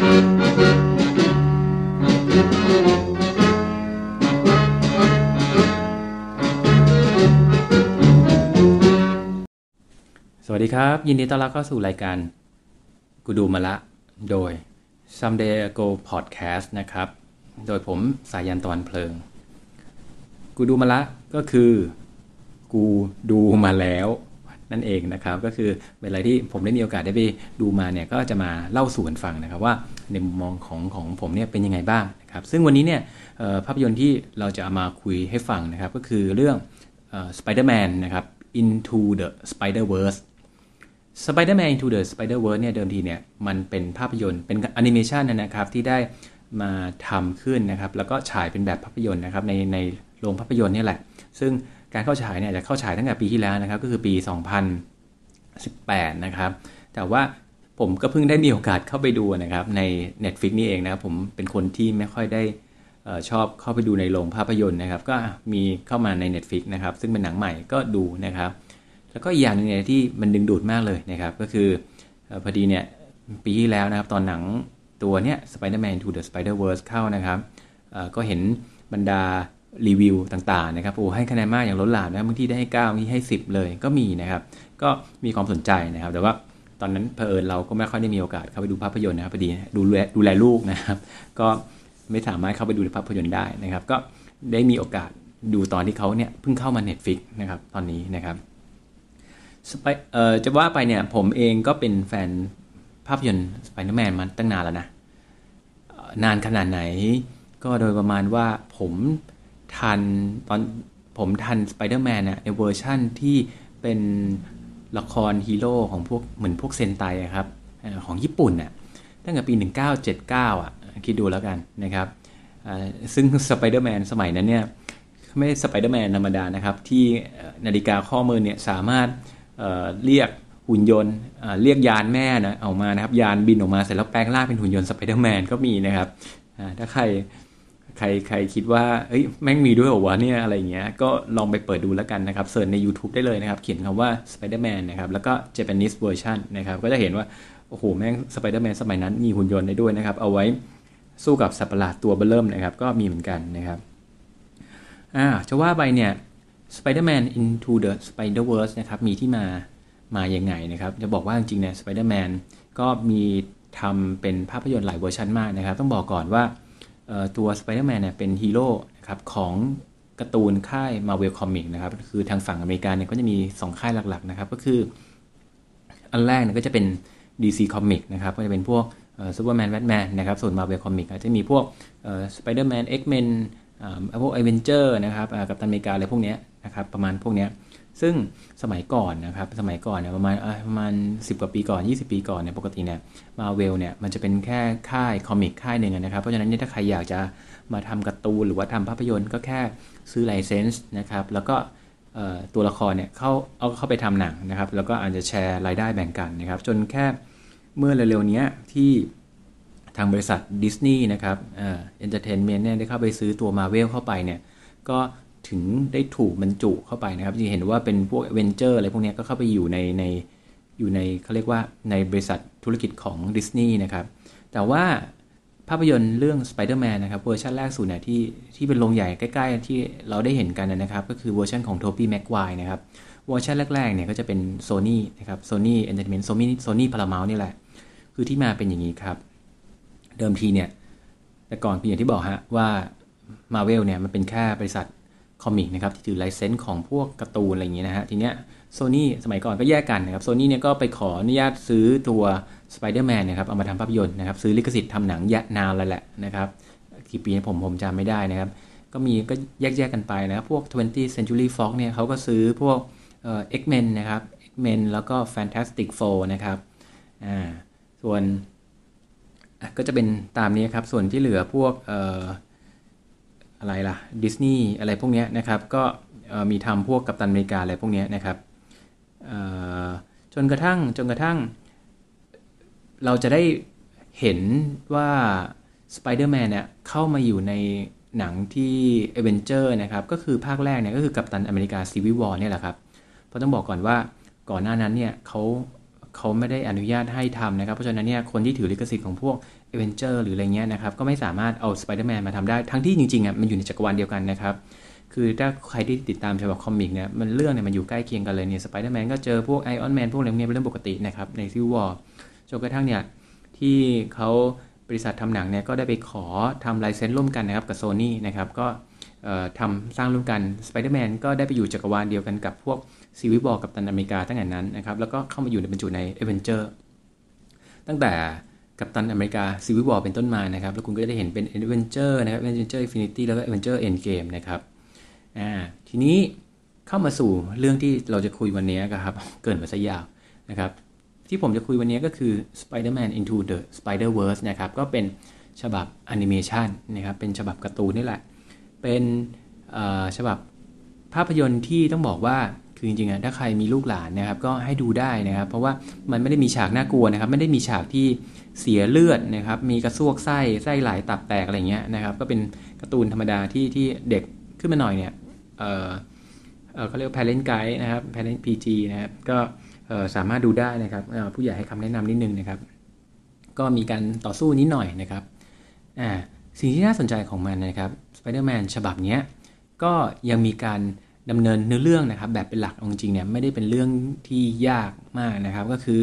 สวัสดีครับ ยินดีต้อนรับเข้าสู่รายการกูดูมาละ โดย Someday Ago Podcast นะครับ โดยผมสายันตอนเพลิง กูดูมาละก็คือ กูดูมาแล้ว นั่นเองนะครับ ก็คือเป็นอะไรที่ผมได้มีโอกาสได้ไปดูมาเนี่ยก็จะมาเล่าสู่กันฟังนะครับว่าในมุมมองของของผมเนี่ยเป็นยังไงบ้างนะครับซึ่งวันนี้เนี่ยภาพยนตร์ที่เราจะเอามาคุยให้ฟังนะครับ ก็คือเรื่อง Spider-Man นะครับ Into the Spider-Verse Spider-Man Into the Spider-Verse เนี่ยเดิมทีเนี่ยมันเป็นภาพยนตร์เป็นแอนิเมชันนะครับที่ได้มาทำขึ้นนะครับ แล้วก็ฉายเป็นแบบภาพยนตร์นะครับในในโรงภาพยนตร์นี่แหละ ซึ่ง การเข้าฉายเนี่ยจะเข้าฉายตั้งแต่ปีที่แล้วนะครับ ก็คือปี 2018 นะครับ แต่ว่าผมก็เพิ่งได้มีโอกาสเข้าไปดูนะครับ ใน Netflix นี่เองนะครับผมเป็นคนที่ไม่ค่อยได้ชอบเข้าไปดูในโรงภาพยนตร์นะครับ ก็มีเข้ามาใน Netflix นะครับ ซึ่งเป็นหนังใหม่ก็ดูนะครับ แล้วก็อีกอย่างนึงเนี่ยที่มันดึงดูดมากเลยนะครับ ก็คือพอดีเนี่ยปีที่แล้วนะครับ ตอนหนังตัวเนี้ย Spider-Man to the Spider-Verse เข้านะครับก็เห็นบรรดา รีวิวต่างๆนะครับโอ้ให้คะแนนมากอย่างล้นหลามนะบางที่ได้ให้9บางที่ให้ 10 เลยก็มีนะครับก็มีความสนใจนะครับ แต่ว่าตอนนั้นเพอเอิญเราก็ไม่ค่อยได้มีโอกาสเข้าไปดูภาพยนตร์นะครับพอดีดูแลดูแลลูกนะครับ ก็ไม่สามารถเข้าไปดูภาพยนตร์ได้นะครับ ก็ได้มีโอกาสดูตอนที่เขาเนี่ยเพิ่งเข้ามา Netflix นะครับตอนนี้นะครับเออจะว่าไปเนี่ยผมเองก็เป็นแฟนภาพยนตร์สไปเดอร์แมนมาตั้งนานแล้วนะนานขนาดไหนก็โดยประมาณว่าผม ทันตอนผมทันสไปเดอร์แมนอะในเวอร์ชั่นที่เป็นละครฮีโร่ของพวกเหมือนพวกเซนไตครับของญี่ปุ่นน่ะตั้งแต่ปี 1979อะคิดดูแล้วกันนะครับซึ่งสไปเดอร์แมนสมัยนั้นเนี่ยไม่สไปเดอร์แมนธรรมดานะครับ ที่นาฬิกาข้อมือเนี่ยสามารถเรียกหุ่นยนต์เรียกยานแม่นะออกมานะครับ ยานบินออกมาเสร็จแล้วแปลงร่างเป็นหุ่นยนต์สไปเดอร์แมนก็มีนะครับถ้าใคร ใครใครคิดว่าเอ้ยแม่งมีด้วยเหรอวะเนี่ยอะไรเงี้ยก็ลองไปเปิดดูแล้วกันนะครับเสิร์ชใน YouTube ได้เลยนะครับ เขียนคำว่า Spider-Man นะครับแล้วก็ Japanese version นะครับก็จะเห็นว่า โอ้โห แม่ง Spider-Man สมัยนั้นมีหุ่นยนต์ได้ด้วยนะครับ เอาไว้สู้กับสัตว์ประหลาดตัวเบลเริ่มนะครับ ก็มีเหมือนกันนะครับอ่าจะว่าไปเนี่ย Spider-Man Into the Spider-Verse นะครับมีที่มามาอย่างไงนะครับ จะบอกว่าจริงๆเนี่ย Spider-Man ก็มีทำเป็นภาพยนตร์หลายเวอร์ชันมากนะครับ ต้องบอกก่อนว่า ตัว Spider-Man เนี่ยเป็นฮีโร่นะครับของการ์ตูนค่าย Marvel Comics นะครับคือทางฝั่งอเมริกาเนี่ยก็จะมี 2 ค่ายหลักๆนะครับ ก็คือ อันแรกเนี่ยก็จะเป็น DC Comics นะครับก็จะเป็นพวก Superman Batman นะครับส่วน Marvel Comics ก็จะมีพวก Spider-Man X-Men พวก Avenger นะครับกับตันอเมริกาอะไรพวกนี้นะครับประมาณพวกนี้ ซึ่งสมัยก่อนนะครับ สมัยก่อนเนี่ยประมาณประมาณ10กว่าปีก่อน 20 ปีก่อนเนี่ยปกติเนี่ยมาเวลเนี่ยมันจะเป็นแค่ค่ายคอมิกค่ายหนึ่งนะครับ เพราะฉะนั้นเนี่ยถ้าใครอยากจะมาทำการ์ตูนหรือว่าทำภาพยนตร์ก็แค่ซื้อไลเซนส์นะครับ แล้วก็ตัวละครเนี่ยเข้าเอาเข้าไปทำหนังนะครับ แล้วก็อาจจะแชร์รายได้แบ่งกันนะครับ จนแค่เมื่อเร็วๆนี้ที่ทางบริษัทดิสนีย์นะครับ Entertainment เนี่ยได้เข้าไปซื้อตัวมาเวลเข้าไปเนี่ยก็ ถึงได้ถูกบรรจุเข้าไปนะครับจะเห็นว่าเป็นพวกเวนเจอร์อะไรพวกนี้ก็เข้าไปอยู่ในในอยู่ในเขาเรียกว่าในบริษัทธุรกิจของดิสนีย์นะครับ แต่ว่าภาพยนตร์เรื่อง Spider-Man นะครับเวอร์ชันแรกสุดเนี่ยที่ที่เป็นโรงใหญ่ใกล้ ๆ ที่เราได้เห็นกันนะครับ ก็คือเวอร์ชันของโทบี้แม็กไวร์นะครับเวอร์ชันแรกๆเนี่ยก็จะเป็น Sony นะครับ Sony Entertainment Sony Sony Paramount นี่แหละ คือที่มาเป็นอย่างนี้ครับ เดิมทีเนี่ย แต่ก่อนพี่อย่างที่บอกฮะว่า Marvel เนี่ยมันเป็นแค่บริษัท comic นะครับที่ถือ license ของพวกการ์ตูนอะไรอย่างเงี้ยนะฮะทีเนี้ยโซนี่สมัยก่อนก็แยกกันนะครับโซนี่เนี่ยก็ไปขออนุญาตซื้อตัวสไปเดอร์แมนนะครับเอามาทำภาพยนตร์นะครับซื้อลิขสิทธิ์ทำหนังยะนานแล้วแหละนะครับกี่ปีผมผมจำไม่ได้นะครับ ก็มีก็แยกแยกกันไปนะครับพวก 2 0 t Century Fox เนี่ยเขาก็ซื้อพวกเอ่อ X-Men นะครับ X-Men แล้วก็ Fantastic Four นะครับ อ่า ส่วนก็จะเป็นตามนี้ครับ ส่วนที่เหลือพวกเอ่อ อะไรล่ะดิสนีย์อะไรพวกนี้นะครับก็มีทำพวกกัปตันอเมริกาอะไรพวกนี้นะครับจนกระทั่งจนกระทั่ง เราจะได้เห็นว่าสไปเดอร์แมนเนี่ยเข้ามาอยู่ในหนังที่เอเวนเจอร์นะครับก็คือภาคแรกเนี่ยก็คือ Captain America Civil War เนี่ยแหละครับเพราะต้องบอกก่อนว่าก่อนหน้านั้นเนี่ยเขาเขาไม่ได้อนุญาตให้ทำนะครับ เพราะฉะนั้นเนี่ยคนที่ถือลิขสิทธิ์ของพวก เอเวนเจอร์หรืออะไรเงี้ยนะครับก็ไม่สามารถเอาสไปเดอร์แมนมาทำได้ทั้งที่จริงๆอะมันอยู่ในจักรวาลเดียวกันนะครับคือถ้าใครที่ติดตามฉบับ comic เนี่ยมันเรื่องเนี่ยมันอยู่ใกล้เคียงกันเลยเนี่ยสไปเดอร์แมนก็เจอพวก Iron Man พวกอะไรเนี้ยเป็นเรื่องปกตินะครับใน Civil Warจนกระทั่งเนี่ยที่เขาบริษัททำหนังเนี่ยก็ได้ไปขอทำ license ร่วมกันนะครับกับโซนี่นะครับก็ทำสร้างร่วมกันสไปเดอร์แมนก็ได้ไปอยู่จักรวาลเดียวกันกับพวก Civil War Captain America ตั้งแต่นั้นนะครับแล้วก็เข้ามาอยู่ในบรรจุในเอเวนเจอร์ตั้งแต่ Captain America Civil War เป็นต้นมานะครับ แล้วคุณก็ได้เห็นเป็นเอเวนเจอร์นะครับ Avengers Infinity แล้วก็ Avengers Endgame นะครับอ่าทีนี้เข้ามาสู่เรื่องที่เราจะคุยวันนี้ครับ เกินมาซะยาวนะครับที่ผมจะคุยวันนี้ก็คือ Spider-Man Into the Spider-Verse นะครับก็เป็นฉบับแอนิเมชันนะครับเป็นฉบับการ์ตูนนี่แหละ เป็นฉบับภาพยนตร์ที่ต้องบอกว่า คือจริงๆถ้าใครมีลูกหลานนะครับก็ให้ดูได้นะครับ เพราะว่ามันไม่ได้มีฉากน่ากลัวนะครับ ไม่ได้มีฉากที่เสียเลือดนะครับ มีกระซวกไส้ไส้ไหลตับแตกอะไรเงี้ยนะครับ ก็เป็นการ์ตูนธรรมดาที่ที่เด็กขึ้นมาหน่อยเนี่ยเออเขาเรียกว่า parent guide นะครับ parent PG นะครับก็สามารถดูได้นะครับผู้ใหญ่ให้คำแนะนำนิดนึงนะครับ ก็มีการต่อสู้นิดหน่อยนะครับอ่าสิ่งที่น่าสนใจของมันนะครับ Spider-Man ฉบับนี้ก็ยังมีการ ดำเนินเนื้อเรื่องนะครับ แบบเป็นหลักจริงเนี่ยไม่ได้เป็นเรื่องที่ยากมากนะครับ ก็คือ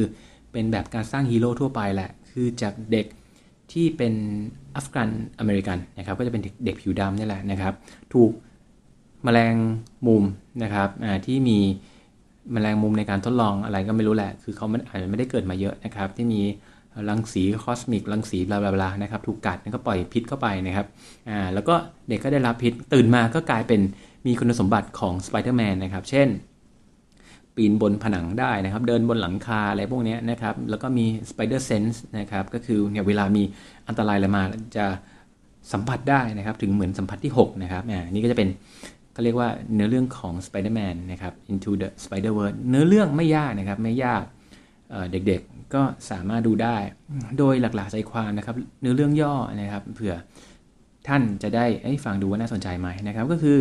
เป็นแบบการสร้างฮีโร่ทั่วไปแหละ คือจากเด็กที่เป็นแอฟริกันอเมริกันนะครับ ก็จะเป็นเด็กผิวดำนี่แหละนะครับ ถูกมแมลงมุมนะครับที่มีมแมลงมุมในการทดลองอะไรก็ไม่รู้แหละ คือเขาอาจจะไม่ได้เกริ่นมาเยอะนะครับ ที่มีรังสี cosmic รังสี blah blah นะครับ ถูกกัดแล้วก็ปล่อยพิษเข้าไปนะครับอ่าแล้วก็เด็กก็ได้รับพิษตื่นมาก็กลายเป็น มีคุณสมบัติของสไปเดอร์แมนนะครับ เช่น ปีนบนผนังได้นะครับ เดินบนหลังคาอะไรพวกนี้นะครับ แล้วก็มี spider sense นะครับ ก็คือเนี่ยเวลามีอันตรายอะไรมาจะสัมผัสได้นะครับ ถึงเหมือนสัมผัสที่ 6 นะครับอ่านี่ก็จะเป็นเขาเรียกว่าเนื้อเรื่องของ Spider-Man นะครับ Into the Spider-Verse เนื้อเรื่องไม่ยากนะครับ ไม่ยากเด็กๆก็สามารถดูได้ โดยหลักๆใจความนะครับ เนื้อเรื่องย่อนะครับ เผื่อท่านจะได้ฟังดูว่าน่าสนใจไหมนะครับ ก็คือ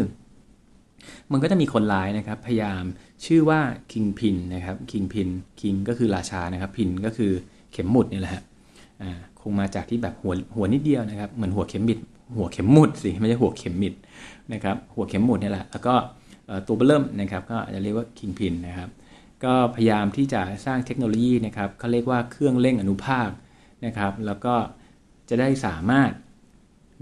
มันก็จะมีคนร้ายนะครับ พยายามชื่อว่าคิงพินนะครับคิงพินคิงก็คือราชานะครับ พินก็คือเข็มหมุดนี่แหละฮะคงมาจากที่แบบหัวหัวนิดเดียวนะครับเหมือนหัวเข็มบิด หัวเข็มหมุดสิไม่ใช่หัวเข็มบิดนะครับหัวเข็มหมุดนี่แหละแล้วก็ตัวเริ่มนะครับก็จะเรียกว่าคิงพินนะครับก็พยายามที่จะสร้างเทคโนโลยีนะครับเขาเรียกว่าเครื่องเร่งอนุภาคนะครับ แล้วก็จะได้สามารถ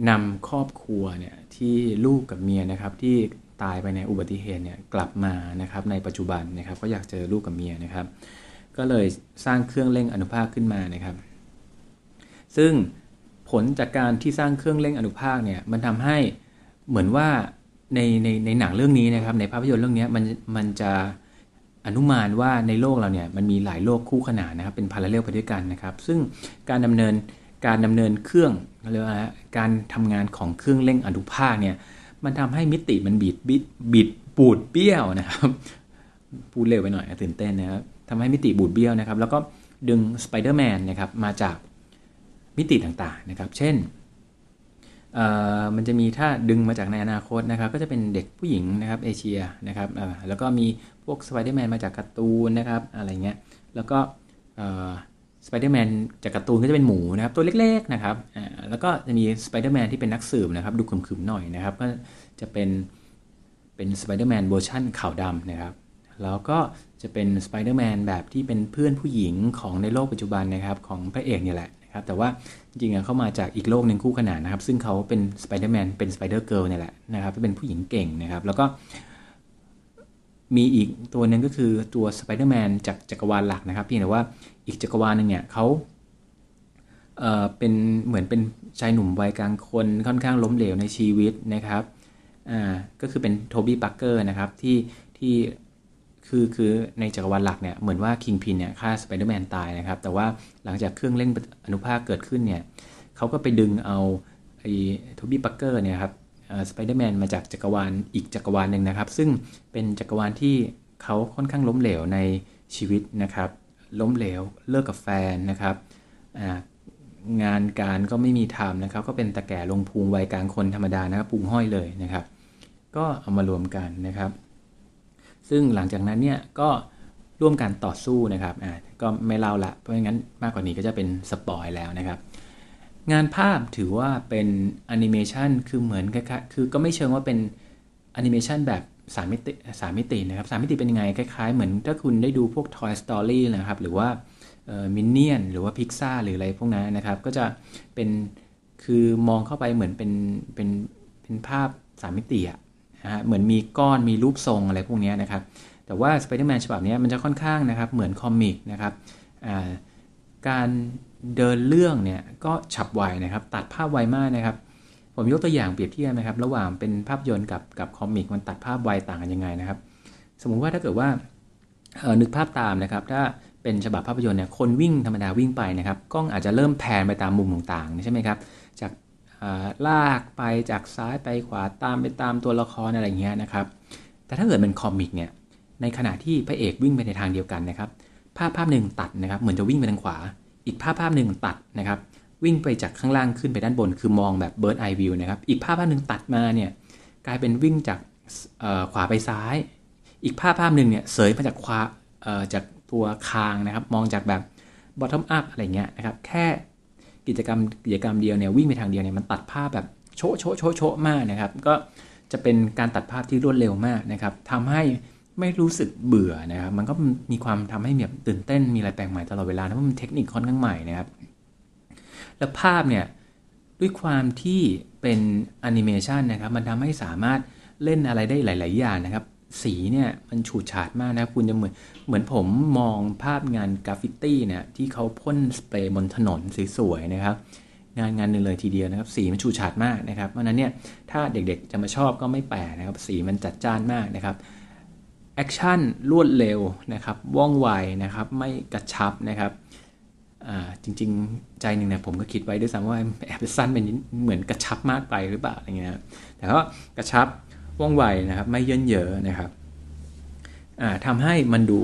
นำครอบครัวเนี่ยที่ลูกกับเมียนะครับที่ ตายไปในอุบัติเหตุเนี่ยกลับมานะครับในปัจจุบันนะครับก็อยากเจอลูกกับเมียนะครับ ก็เลยสร้างเครื่องเร่งอนุภาคขึ้นมานะครับ ซึ่งผลจากการที่สร้างเครื่องเร่งอนุภาคเนี่ยมันทำให้เหมือนว่าในในในหนังเรื่องนี้นะครับในภาพยนตร์เรื่องนี้มันมันจะอนุมานว่าในโลกเราเนี่ยมันมีหลายโลกคู่ขนานนะครับเป็นพาราเรลไปด้วยกันนะครับ ซึ่งการดำเนินการดำเนินเครื่องเรียกว่าการทำงานของเครื่องเร่งอนุภาคเนี่ย มันทำให้มิติมันบิดบิดบิดบูดเบี้ยวนะครับ พูดเร็วไปหน่อยตื่นเต้นนะครับทำให้มิติบูดเบี้ยวนะครับ แล้วก็ดึงสไปเดอร์แมนนะครับมาจากมิติต่างๆนะครับ เช่นมันจะมีถ้าดึงมาจากในอนาคตนะครับ ก็จะเป็นเด็กผู้หญิงนะครับเอเชียนะครับแล้วก็มีพวกสไปเดอร์แมนมาจากการ์ตูนนะครับอะไรเงี้ยแล้วก็สไปเดอร์แมนจากการ์ตูนก็จะเป็นหมูนะครับ ตัวเล็กๆนะครับแล้วก็จะมีสไปเดอร์แมนที่เป็นนักสืบนะครับ ดูขรึมๆหน่อยนะครับ ก็ จะเป็นเป็นสไปเดอร์แมนเวอร์ชันขาวดำนะครับ แล้วก็จะเป็นสไปเดอร์แมนแบบที่เป็นเพื่อนผู้หญิงของในโลกปัจจุบันนะครับของพระเอกเนี่ยแหละนะครับ แต่ว่าจริงๆเขามาจากอีกโลกหนึ่งคู่ขนานนะครับ ซึ่งเขาเป็นสไปเดอร์แมนเป็นสไปเดอร์เกิร์ลเนี่ยแหละนะครับเป็นผู้หญิงเก่งนะครับ แล้วก็มีอีกตัวหนึ่งก็คือตัวสไปเดอร์แมนจากจักรวาลหลักนะครับเพียงแต่ว่าอีกจักรวาลหนึ่งเนี่ยเขาเอ่อเป็นเหมือนเป็นชายหนุ่มวัยกลางคนค่อนข้างล้มเหลวในชีวิตนะครับ อ่าก็คือเป็นโทบี้ปักเกอร์นะครับที่ที่คือคือในจักรวาลหลักเนี่ยเหมือนว่าคิงพินเนี่ยฆ่าสไปเดอร์แมนตายนะครับ แต่ว่าหลังจากเครื่องเร่งอนุภาคเกิดขึ้นเนี่ยเขาก็ไปดึงเอาไอ้โทบี้ปักเกอร์เนี่ยครับสไปเดอร์แมนมาจากจักรวาลอีกจักรวาลหนึ่งนะครับ ซึ่งเป็นจักรวาลที่เขาค่อนข้างล้มเหลวในชีวิตนะครับ ล้มเหลวเลิกกับแฟนนะครับงานการก็ไม่มีทำนะครับ ก็เป็นตาแก่ลงพุงวัยกลางคนธรรมดานะครับพุงห้อยเลยนะครับ ก็เอามารวมกันนะครับ ซึ่งหลังจากนั้นเนี่ยก็ร่วมกันต่อสู้นะครับอ่าก็ไม่เล่าละเพราะงั้นมากกว่านี้ก็จะเป็น spoil แล้วนะครับ งานภาพถือว่าเป็นแอนิเมชันคือเหมือนคล้ายๆคือก็ไม่เชิงว่าเป็นแอนิเมชันแบบสามมิติสามมิตินะครับสามมิติเป็นยังไงคล้ายๆ เหมือนถ้าคุณได้ดูพวก Toy Story นะครับ หรือว่ามินเนี่ยนหรือว่าพิกซ่าหรืออะไรพวกนั้นนะครับ ก็จะเป็นคือมองเข้าไปเหมือนเป็นเป็นเป็นภาพสามมิติอะ นะฮะเหมือนมีก้อนมีรูปทรงอะไรพวกนี้นะครับ แต่ว่า Spider-Man ฉบับนี้มันจะค่อนข้างนะครับเหมือน comic นะครับการเดินเรื่องเนี่ยก็ฉับไวนะครับ ตัดภาพไวมากนะครับ ผมยกตัวอย่างเปรียบเทียบนะครับ ระหว่างเป็นภาพยนตร์กับกับ comic มันตัดภาพไวต่างกันยังไงนะครับ สมมุติว่าถ้าเกิดว่านึกภาพตามนะครับ ถ้าเป็นฉบับภาพยนตร์เนี่ยคนวิ่งธรรมดาวิ่งไปนะครับ กล้องอาจจะเริ่ม pan ไปตามมุมต่างๆใช่ไหมครับ จาก ลากไปจากซ้ายไปขวาตามไปตามตัวละครอะไรเงี้ยนะครับ แต่ถ้าเกิดเป็น comic เนี่ย ในขณะที่พระเอกวิ่งไปในทางเดียวกันนะครับ ภาพภาพหนึ่งตัดนะครับ เหมือนจะวิ่งไปทางขวา อีกภาพภาพหนึ่งตัดนะครับ วิ่งไปจากข้างล่างขึ้นไปด้านบน คือมองแบบเบิร์ดไอวิวนะครับ อีกภาพภาพหนึ่งตัดมาเนี่ย กลายเป็นวิ่งจากขวาไปซ้าย อีกภาพภาพหนึ่งเนี่ยเสยมาจากขวาจากตัวคางนะครับ มองจากแบบ bottom up อะไรเงี้ยนะครับ แค่ กิจกรรมกิจกรรมเดียวเนี่ยวิ่งไปทางเดียวเนี่ยมันตัดภาพแบบโชโชโชโชมากนะครับ ก็จะเป็นการตัดภาพที่รวดเร็วมากนะครับทำให้ไม่รู้สึกเบื่อนะครับ มันก็มีความทำให้แบบตื่นเต้นมีอะไรแปลกใหม่ตลอดเวลาเพราะมันเทคนิคค่อนข้างใหม่นะครับ แล้วภาพเนี่ยด้วยความที่เป็นแอนิเมชันนะครับ มันทำให้สามารถเล่นอะไรได้หลาย ๆ อย่างนะครับ สีเนี่ยมันฉูดฉาดมากนะคุณจะเหมือนเหมือนผมมองภาพงานกราฟฟิตี้เนี่ยที่เขาพ่นสเปรย์บนถนนสวยๆนะครับ งานงานหนึ่งเลยทีเดียวนะครับ สีมันฉูดฉาดมากนะครับเพราะนั้นเนี่ยถ้าเด็กๆจะมาชอบก็ไม่แปลกนะครับ สีมันจัดจ้านมากนะครับ action รวดเร็วนะครับว่องไวนะครับไม่กระชับนะครับจริงๆ ใจหนึ่งเนี่ยผมก็คิดไว้ด้วยซ้ำว่าแอบสั้นเป็นเหมือนกระชับมากไปหรือเปล่าอะไรเงี้ยแต่ก็กระชับ ว่องไวนะครับ ไม่เยิ่นเย้อนะครับทำให้มันดู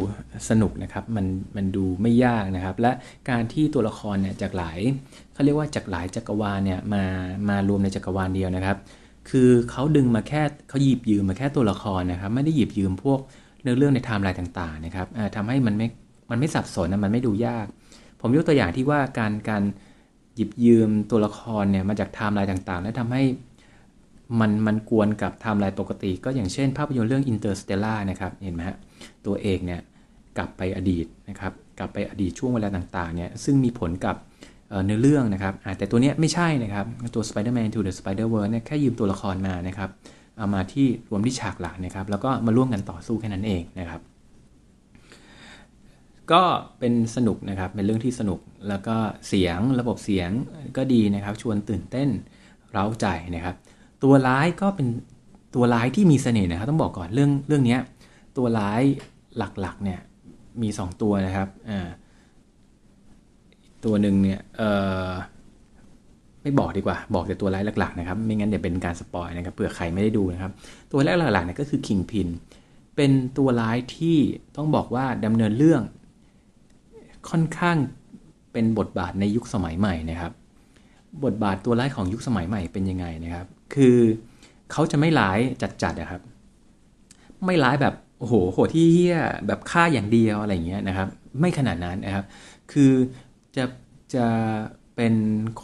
สนุกนะครับ มันมันดูไม่ยากนะครับ และการที่ตัวละครเนี่ยจากหลายเขาเรียกว่าจากหลายจักรวาลเนี่ยมามารวมในจักรวาลเดียวนะครับ คือเขาดึงมาแค่เขาหยิบยืมมาแค่ตัวละครนะครับ ไม่ได้หยิบยืมพวกเนื้อเรื่องในไทม์ไลน์ต่างๆนะครับทำให้มันไม่มันไม่สับสนนะมันไม่ดูยาก ผมยกตัวอย่างที่ว่าการการหยิบยืมตัวละครเนี่ยมาจากไทม์ไลน์ต่างๆ แล้วทำให้ มันมันกวนกับไทม์ไลน์ปกติ ก็อย่างเช่น ภาพยนตร์เรื่อง Interstellar นะครับเห็นไหมฮะตัวเอกเนี่ยกลับไปอดีตนะครับกลับไปอดีตช่วงเวลาต่างๆเนี่ยซึ่งมีผลกับเนื้อเรื่องนะครับแต่ตัวนี้ไม่ใช่นะครับตัว Spider-Man to the Spider-Verse เนี่ยแค่ยืมตัวละครมานะครับเอามาที่รวมที่ฉากหลักนะครับ แล้วก็มาร่วมกันต่อสู้แค่นั้นเองนะครับ ก็เป็นสนุกนะครับเป็นเรื่องที่สนุกแล้วก็เสียงระบบเสียงก็ดีนะครับ ชวนตื่นเต้นเร้าใจนะครับ ตัวร้ายก็เป็นตัวร้ายที่มีเสน่ห์นะครับต้องบอกก่อนเรื่องเรื่องนี้ตัวร้ายหลักๆเนี่ยมี 2 ตัวนะครับตัวหนึ่งเนี่ยไม่บอกดีกว่า บอกแต่ตัวร้ายหลักๆนะครับ ไม่งั้นเดี๋ยวเป็นการสปอยนะครับเผื่อใครไม่ได้ดูนะครับ ตัวแรกหลักๆเนี่ยก็คือคิงพินเป็นตัวร้ายที่ต้องบอกว่าดำเนินเรื่องค่อนข้างเป็นบทบาทในยุคสมัยใหม่นะครับ บทบาทตัวร้ายของยุคสมัยใหม่เป็นยังไงนะครับ คือเขาจะไม่ร้ายจัดๆนะครับ ไม่ร้ายแบบโอ้โหโหที่เฮี้ยแบบฆ่าอย่างเดียวอะไรเงี้ยนะครับ ไม่ขนาดนั้นนะครับ คือจะจะเป็น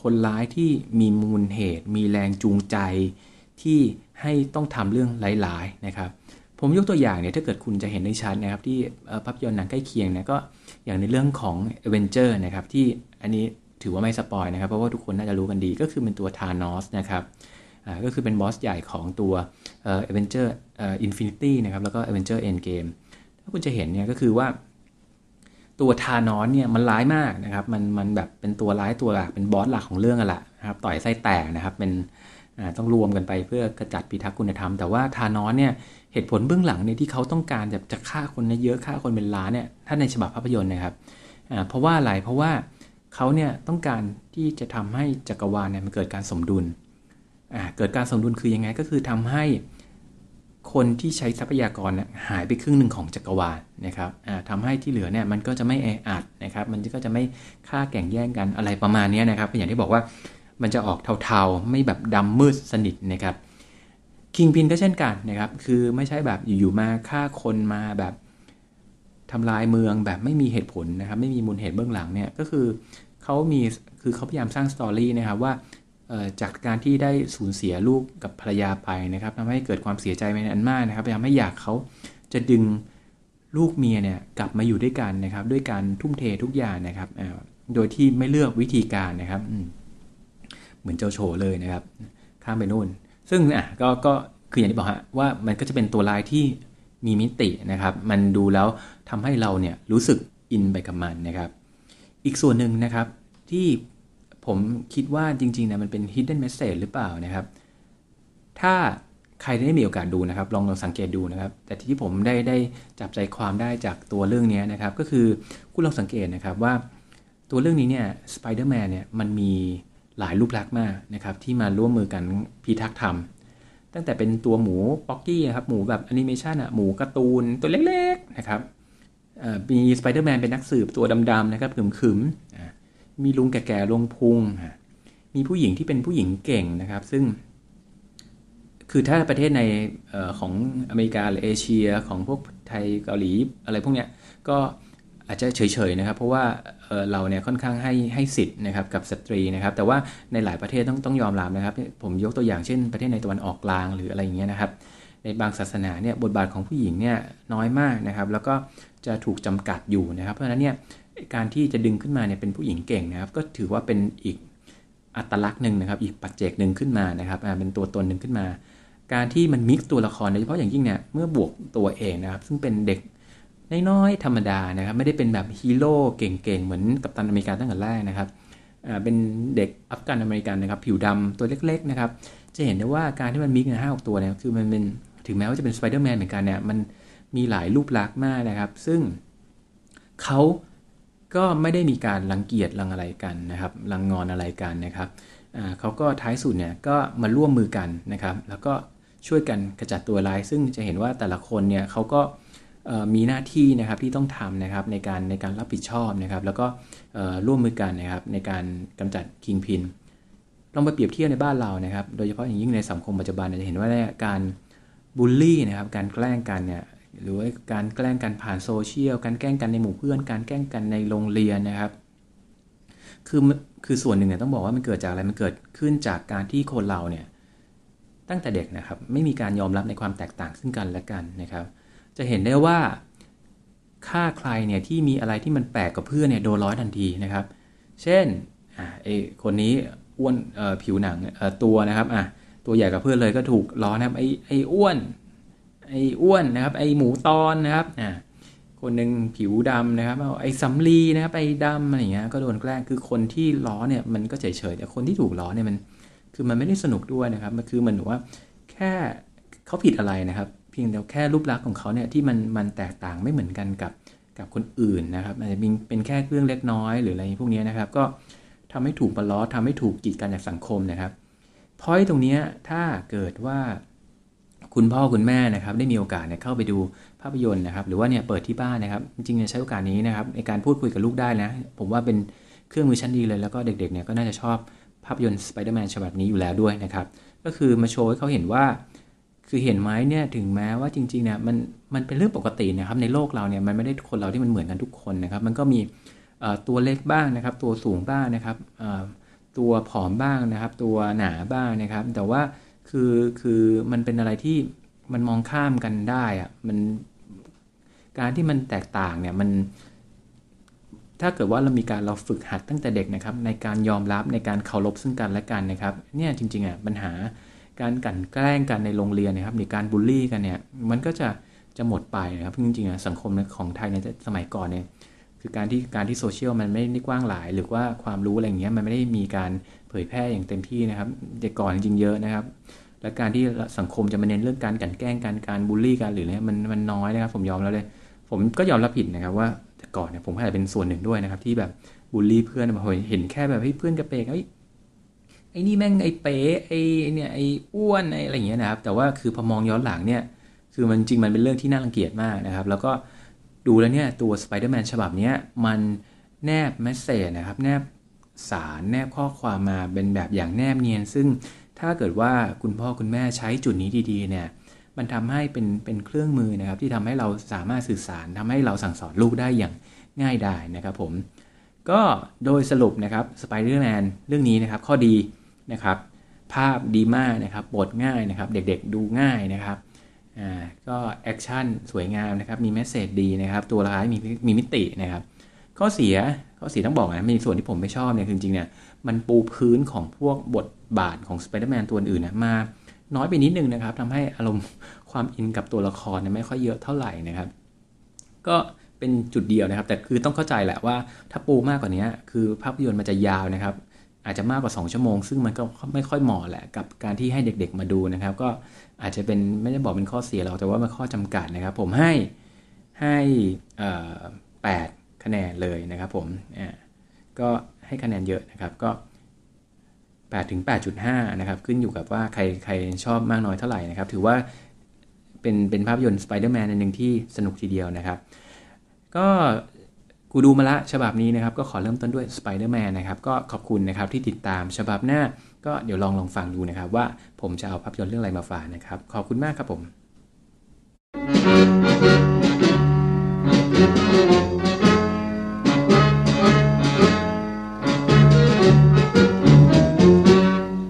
คนร้ายที่มีมูลเหตุ มีแรงจูงใจที่ให้ต้องทำเรื่องหลายๆนะครับ ผมยกตัวอย่างเนี่ยถ้าเกิดคุณจะเห็นในชัดนะครับ ที่ภาพยนตร์หนังใกล้เคียงนะก็อย่างในเรื่องของ a v e n g e r นะครับที่อันนี้ถือว่าไม่สปอยนะครับ เพราะว่าทุกคนน่าจะรู้กันดีก็คือเป็นตัวธานอสนะครับ ก็คือเป็นบอสใหญ่ของตัว a v e n g e r Infinity นะครับแล้วก็ a v e n g e r Endgame ถ้าคุณจะเห็นเนี่ยก็คือว่าตัวทานอนเนี่ยมันร้ายมากนะครับมันมันแบบเป็นตัวร้ายตัวหลักเป็นบอสหลักของเรื่องอะละนะครับต่อยไส้แตกนะครับเป็นต้องรวมกันไปเพื่อกระจัดพิทักษ์คุณธรรม แต่ว่าทานอนเนี่ยเหตุผลเบื้องหลังเนี่ยที่เขาต้องการจะจะฆ่าคนเยอะฆ่าคนเป็นล้านเนี่ยถ้าในฉบับภาพยนตร์นะครับเพราะว่าอะไรเพราะว่าเขาเนี่ยต้องการที่จะทำให้จักรวาลเนี่ยมันเกิดการสมดุล เกิดการสมดุลคือยังไงก็คือทำให้คนที่ใช้ทรัพยากรนะหายไปครึ่งหนึ่งของจักรวาลนะครับทำให้ที่เหลือเนี่ยมันก็จะไม่แออัดนะครับ มันก็จะไม่ฆ่าแข่งแย่งกันอะไรประมาณนี้นะครับอย่างที่บอกว่ามันจะออกเทาๆ ไม่แบบดำมืดสนิทนะครับคิงพินก็เช่นกันนะครับ คือไม่ใช่แบบอยู่ๆมาฆ่าคนมาแบบทำลายเมืองแบบไม่มีเหตุผลนะครับ ไม่มีมูลเหตุเบื้องหลังเนี่ยก็คือเขามีคือเขาพยายามสร้างสตอรี่นะครับว่า จากการที่ได้สูญเสียลูกกับภรรยาไปนะครับทำให้เกิดความเสียใจเป็นอันมากนะครับพยายามไม่อยากเขาจะดึงลูกเมียเนี่ยกลับมาอยู่ด้วยกันนะครับ ด้วยการทุ่มเททุกอย่างนะครับโดยที่ไม่เลือกวิธีการนะครับเหมือนเจ้าโฉเลยนะครับ ข้ามไปนู่น ซึ่งอะก็ก็คืออย่างที่บอกฮะว่ามันก็จะเป็นตัวลายที่มีมิตินะครับ มันดูแล้วทำให้เราเนี่ยรู้สึกอินไปกับมันนะครับ อีกส่วนหนึ่งนะครับที่ ผมคิดว่าจริงๆนะมันเป็น hidden message หรือเปล่านะครับ ถ้าใครได้มีโอกาสดูนะครับ ลองลองสังเกตดูนะครับ แต่ที่ผมได้ได้จับใจความได้จากตัวเรื่องนี้นะครับ ก็คือคุณลองสังเกตนะครับว่าตัวเรื่องนี้เนี่ยสไปเดอร์แมนเนี่ยมันมีหลายรูปลักษณ์มากนะครับ ที่มาร่วมมือกันพิทักษ์ธรรม ตั้งแต่เป็นตัวหมูป๊อกกี้นะครับหมูแบบแอนิเมชันอะหมูการ์ตูนตัวเล็กๆนะครับมีสไปเดอร์แมนเป็นนักสืบตัวดำๆนะครับขรึมๆ มีลุงแก่ๆลงพุงมีผู้หญิงที่เป็นผู้หญิงเก่งนะครับ ซึ่ง คือถ้าประเทศในอของอเมริกาหรือเอเชียของพวกไทยเกาหลีอะไรพวกเนี้ยก็อาจจะเฉยๆนะครับ เพราะว่าเราเนี่ยค่อนข้างให้ให้สิทธิ์นะครับกับสตรีนะครับ แต่ว่าในหลายประเทศต้องต้องยอมรับนะครับ ผมยกตัวอย่างเช่น ประเทศในตะวันออกกลางหรืออะไรอย่างเงี้ยนะครับ ในบางศาสนาเนี่ยบทบาทของผู้หญิงเนี่ยน้อยมากนะครับ แล้วก็จะถูกจำกัดอยู่นะครับ เพราะฉะนั้นเนี่ย การที่จะดึงขึ้นมาเนี่ยเป็นผู้หญิงเก่งนะครับ ก็ถือว่าเป็นอีกอัตลักษณ์หนึ่งนะครับ อีกปัจเจกหนึ่งขึ้นมานะครับเป็นตัวตนหนึ่งขึ้นมา การที่มัน mix ตัวละครโดยเฉพาะอย่างยิ่งเนี่ยเมื่อบวกตัวเอกนะครับ ซึ่งเป็นเด็กน้อยๆธรรมดานะครับ ไม่ได้เป็นแบบฮีโร่เก่งๆ เหมือนกัปตันอเมริกาตั้งแต่แรกนะครับเป็นเด็กแอฟริกันอเมริกันนะครับ ผิวดำตัวเล็ก ๆ นะครับ จะเห็นได้ว่าการที่มัน mix ในห้าหกตัวเนี่ยคือมันเป็นถึงแม้ว่าจะเป็นสไปเดอร์แมนเหมือนกันเนี่ยมันมีหลายรูปลักษณ์มากนะครับ ซึ่งเขา ก็ไม่ได้มีการรังเกียจรังอะไรกันนะครับรังงอนอะไรกันนะครับเขาก็ท้ายสุดเนี่ยก็มาร่วมมือกันนะครับ แล้วก็ช่วยกันกระจัดตัวร้าย ซึ่งจะเห็นว่าแต่ละคนเนี่ยเขาก็มีหน้าที่นะครับที่ต้องทำนะครับในการในการรับผิดชอบนะครับ แล้วก็ร่วมมือกันนะครับในการกำจัดคิงพินลองไปเปรียบเทียบในบ้านเรานะครับ โดยเฉพาะอย่างยิ่งในสังคมปัจจุบันจะเห็นว่าการบูลลี่นะครับการแกล้งกันเนี่ย หรือว่าการแกล้งกันผ่านโซเชียล การแกล้งกันในหมู่เพื่อน การแกล้งกันในโรงเรียนนะครับ คือคือส่วนหนึ่งเนี่ยต้องบอกว่ามันเกิดจากอะไร มันเกิดขึ้นจากการที่คนเราเนี่ยตั้งแต่เด็กนะครับไม่มีการยอมรับในความแตกต่างซึ่งกันและกันนะครับ จะเห็นได้ว่าค่าใครเนี่ยที่มีอะไรที่มันแปลกกับเพื่อนเนี่ยโดนร้อยทันทีนะครับ เช่นอ่าไอคนนี้อ้วนเอ่อผิวหนังเอ่อตัวนะครับอะตัวใหญ่กับเพื่อนเลยก็ถูกล้อนะครับไอ้ไอ้อ้วน ไอ้อ้วนนะครับ ไอหมูตอนนะครับอ่าคนหนึ่งผิวดำนะครับไอ้สำลีนะครับไอ้ดำอะไรเงี้ยก็โดนแกล้งคือคนที่ล้อเนี่ยมันก็เฉยๆแต่คนที่ถูกล้อเนี่ยมัน คือมันไม่ได้สนุกด้วยนะครับมันคือมันหนูว่าแค่เขาผิดอะไรนะครับ เพียงแต่แค่รูปลักษณ์ของเขาเนี่ยที่มันมันแตกต่างไม่เหมือนกันกับกับคนอื่นนะครับอาจจะเป็นแค่เรื่องเล็กน้อยหรืออะไรพวกนี้นะครับ ก็ทำให้ถูกบอลล้อทำให้ถูกกีดกันจากสังคมนะครับพอยตรงนี้ถ้าเกิดว่า คุณพ่อคุณแม่นะครับได้มีโอกาสเนี่ยเข้าไปดูภาพยนตร์นะครับ หรือว่าเนี่ยเปิดที่บ้านนะครับ จริงๆใช้โอกาสนี้นะครับในการพูดคุยกับลูกได้นะ ผมว่าเป็นเครื่องมือชั้นดีเลยแล้วก็เด็กๆเนี่ยก็น่าจะชอบภาพยนตร์สไปเดอร์แมนฉบับนี้อยู่แล้วด้วยนะครับ ก็คือมาโชว์ให้เขาเห็นว่า คือเห็นไหมเนี่ยถึงแม้ว่าจริงๆเนี่ยมันมันเป็นเรื่องปกตินะครับ ในโลกเราเนี่ยมันไม่ได้คนเราที่มันเหมือนกันทุกคนนะครับ มันก็มีตัวเล็กบ้างนะครับ ตัวสูงบ้างนะครับตัวผอมบ้างนะครับ ตัวหนาบ้างนะครับ แต่ว่า คือคือมันเป็นอะไรที่มันมองข้ามกันได้อะมันการที่มันแตกต่างเนี่ยมัน ถ้าเกิดว่าเรามีการเราฝึกหัดตั้งแต่เด็กนะครับ ในการยอมรับในการเคารพซึ่งกันและกันนะครับ เนี่ยจริงๆอะปัญหาการกันแกล้งกันในโรงเรียนนะครับหรือการบูลลี่กันเนี่ยมันก็จะจะหมดไปนะครับจริงๆอะสังคมของไทยในสมัยก่อนเนี่ยคือการที่การที่โซเชียลมันไม่ได้กว้างหลาย หรือว่าความรู้อะไรเงี้ยมันไม่ได้มีการ ยแพร่อย่างเต็มที่นะครับเด็กก่อนจริงเยอะนะครับ และการที่สังคมจะมาเน้นเรื่องการกันแกล้งการการบูลลี่กันหรือเนี่ยมันมันน้อยนะครับ ผมยอมแล้วเลย ผมก็ยอมรับผิดนะครับว่าแต่ก่อนเนี่ยผมอาจจะเป็นส่วนหนึ่งด้วยนะครับ ที่แบบบูลลี่เพื่อนมาเห็นแค่แบบให้เพื่อนกระเปกเอ้ไอ้นี่แม่งไอ้เป๋ไอ้เนี่ยไอ้อ้วนไอ้อะไรอย่างเงี้ยนะครับ แต่ว่าคือพอมองย้อนหลังเนี่ย คือมันจริงมันเป็นเรื่องที่น่ารังเกียจมากนะครับ แล้วก็ดูแล้วเนี่ยตัวสไปเดอร์แมนฉบับนี้มันแนบ message นะครับ แนบ สารแนบข้อความมาเป็นแบบอย่างแนบเนียน ซึ่งถ้าเกิดว่าคุณพ่อคุณแม่ใช้จุดนี้ดีๆเนี่ยมันทำให้เป็นเป็นเครื่องมือนะครับที่ทำให้เราสามารถสื่อสารทำให้เราสั่งสอนลูกได้อย่างง่ายได้นะครับผมก็โดยสรุปนะครับสไปเดอร์แมนเรื่องนี้นะครับข้อดีนะครับภาพดีมากนะครับบทง่ายนะครับ เด็กๆดูง่ายนะครับอ่าก็ action สวยงามนะครับมี message ดีนะครับ ตัวร้ายมีมีมิตินะครับ ข้อเสียข้อเสียต้องบอกนะมีส่วนที่ผมไม่ชอบเนี่ยจริงๆเนี่ยมันปูพื้นของพวกบทบาทของสไปเดอร์แมนตัวอื่นนะมาน้อยไปนิดนึงนะครับทำให้อารมณ์ความ in กับตัวละครเนี่ยไม่ค่อยเยอะเท่าไหร่นะครับ ก็เป็นจุดเดียวนะครับ แต่คือต้องเข้าใจแหละว่าถ้าปูมากกว่านี้คือภาพยนตร์มันจะยาวนะครับ อาจจะมากกว่า 2 ชั่วโมง ซึ่งมันก็ไม่ค่อยเหมาะแหละกับการที่ให้เด็กๆมาดูนะครับ ก็อาจจะเป็นไม่ได้บอกเป็นข้อเสียหรอกแต่ว่ามันข้อจำกัดนะครับ ผมให้ให้แปด คะแนนเลยนะครับผมก็ให้คะแนนเยอะนะครับก็8ถึง8.5 นะครับ ขึ้นอยู่กับว่าใครใครชอบมากน้อยเท่าไหร่นะครับ ถือว่าเป็นเป็นภาพยนตร์สไปเดอร์แมนอันหนึ่งที่สนุกทีเดียวนะครับ ก็กูดูมาละฉบับนี้นะครับ ก็ขอเริ่มต้นด้วยสไปเดอร์แมนนะครับ ก็ขอบคุณนะครับที่ติดตามฉบับหน้า ก็เดี๋ยวลองลองฟังดูนะครับ ว่าผมจะเอาภาพยนตร์เรื่องอะไรมาฝากนะครับ ขอบคุณมากครับผม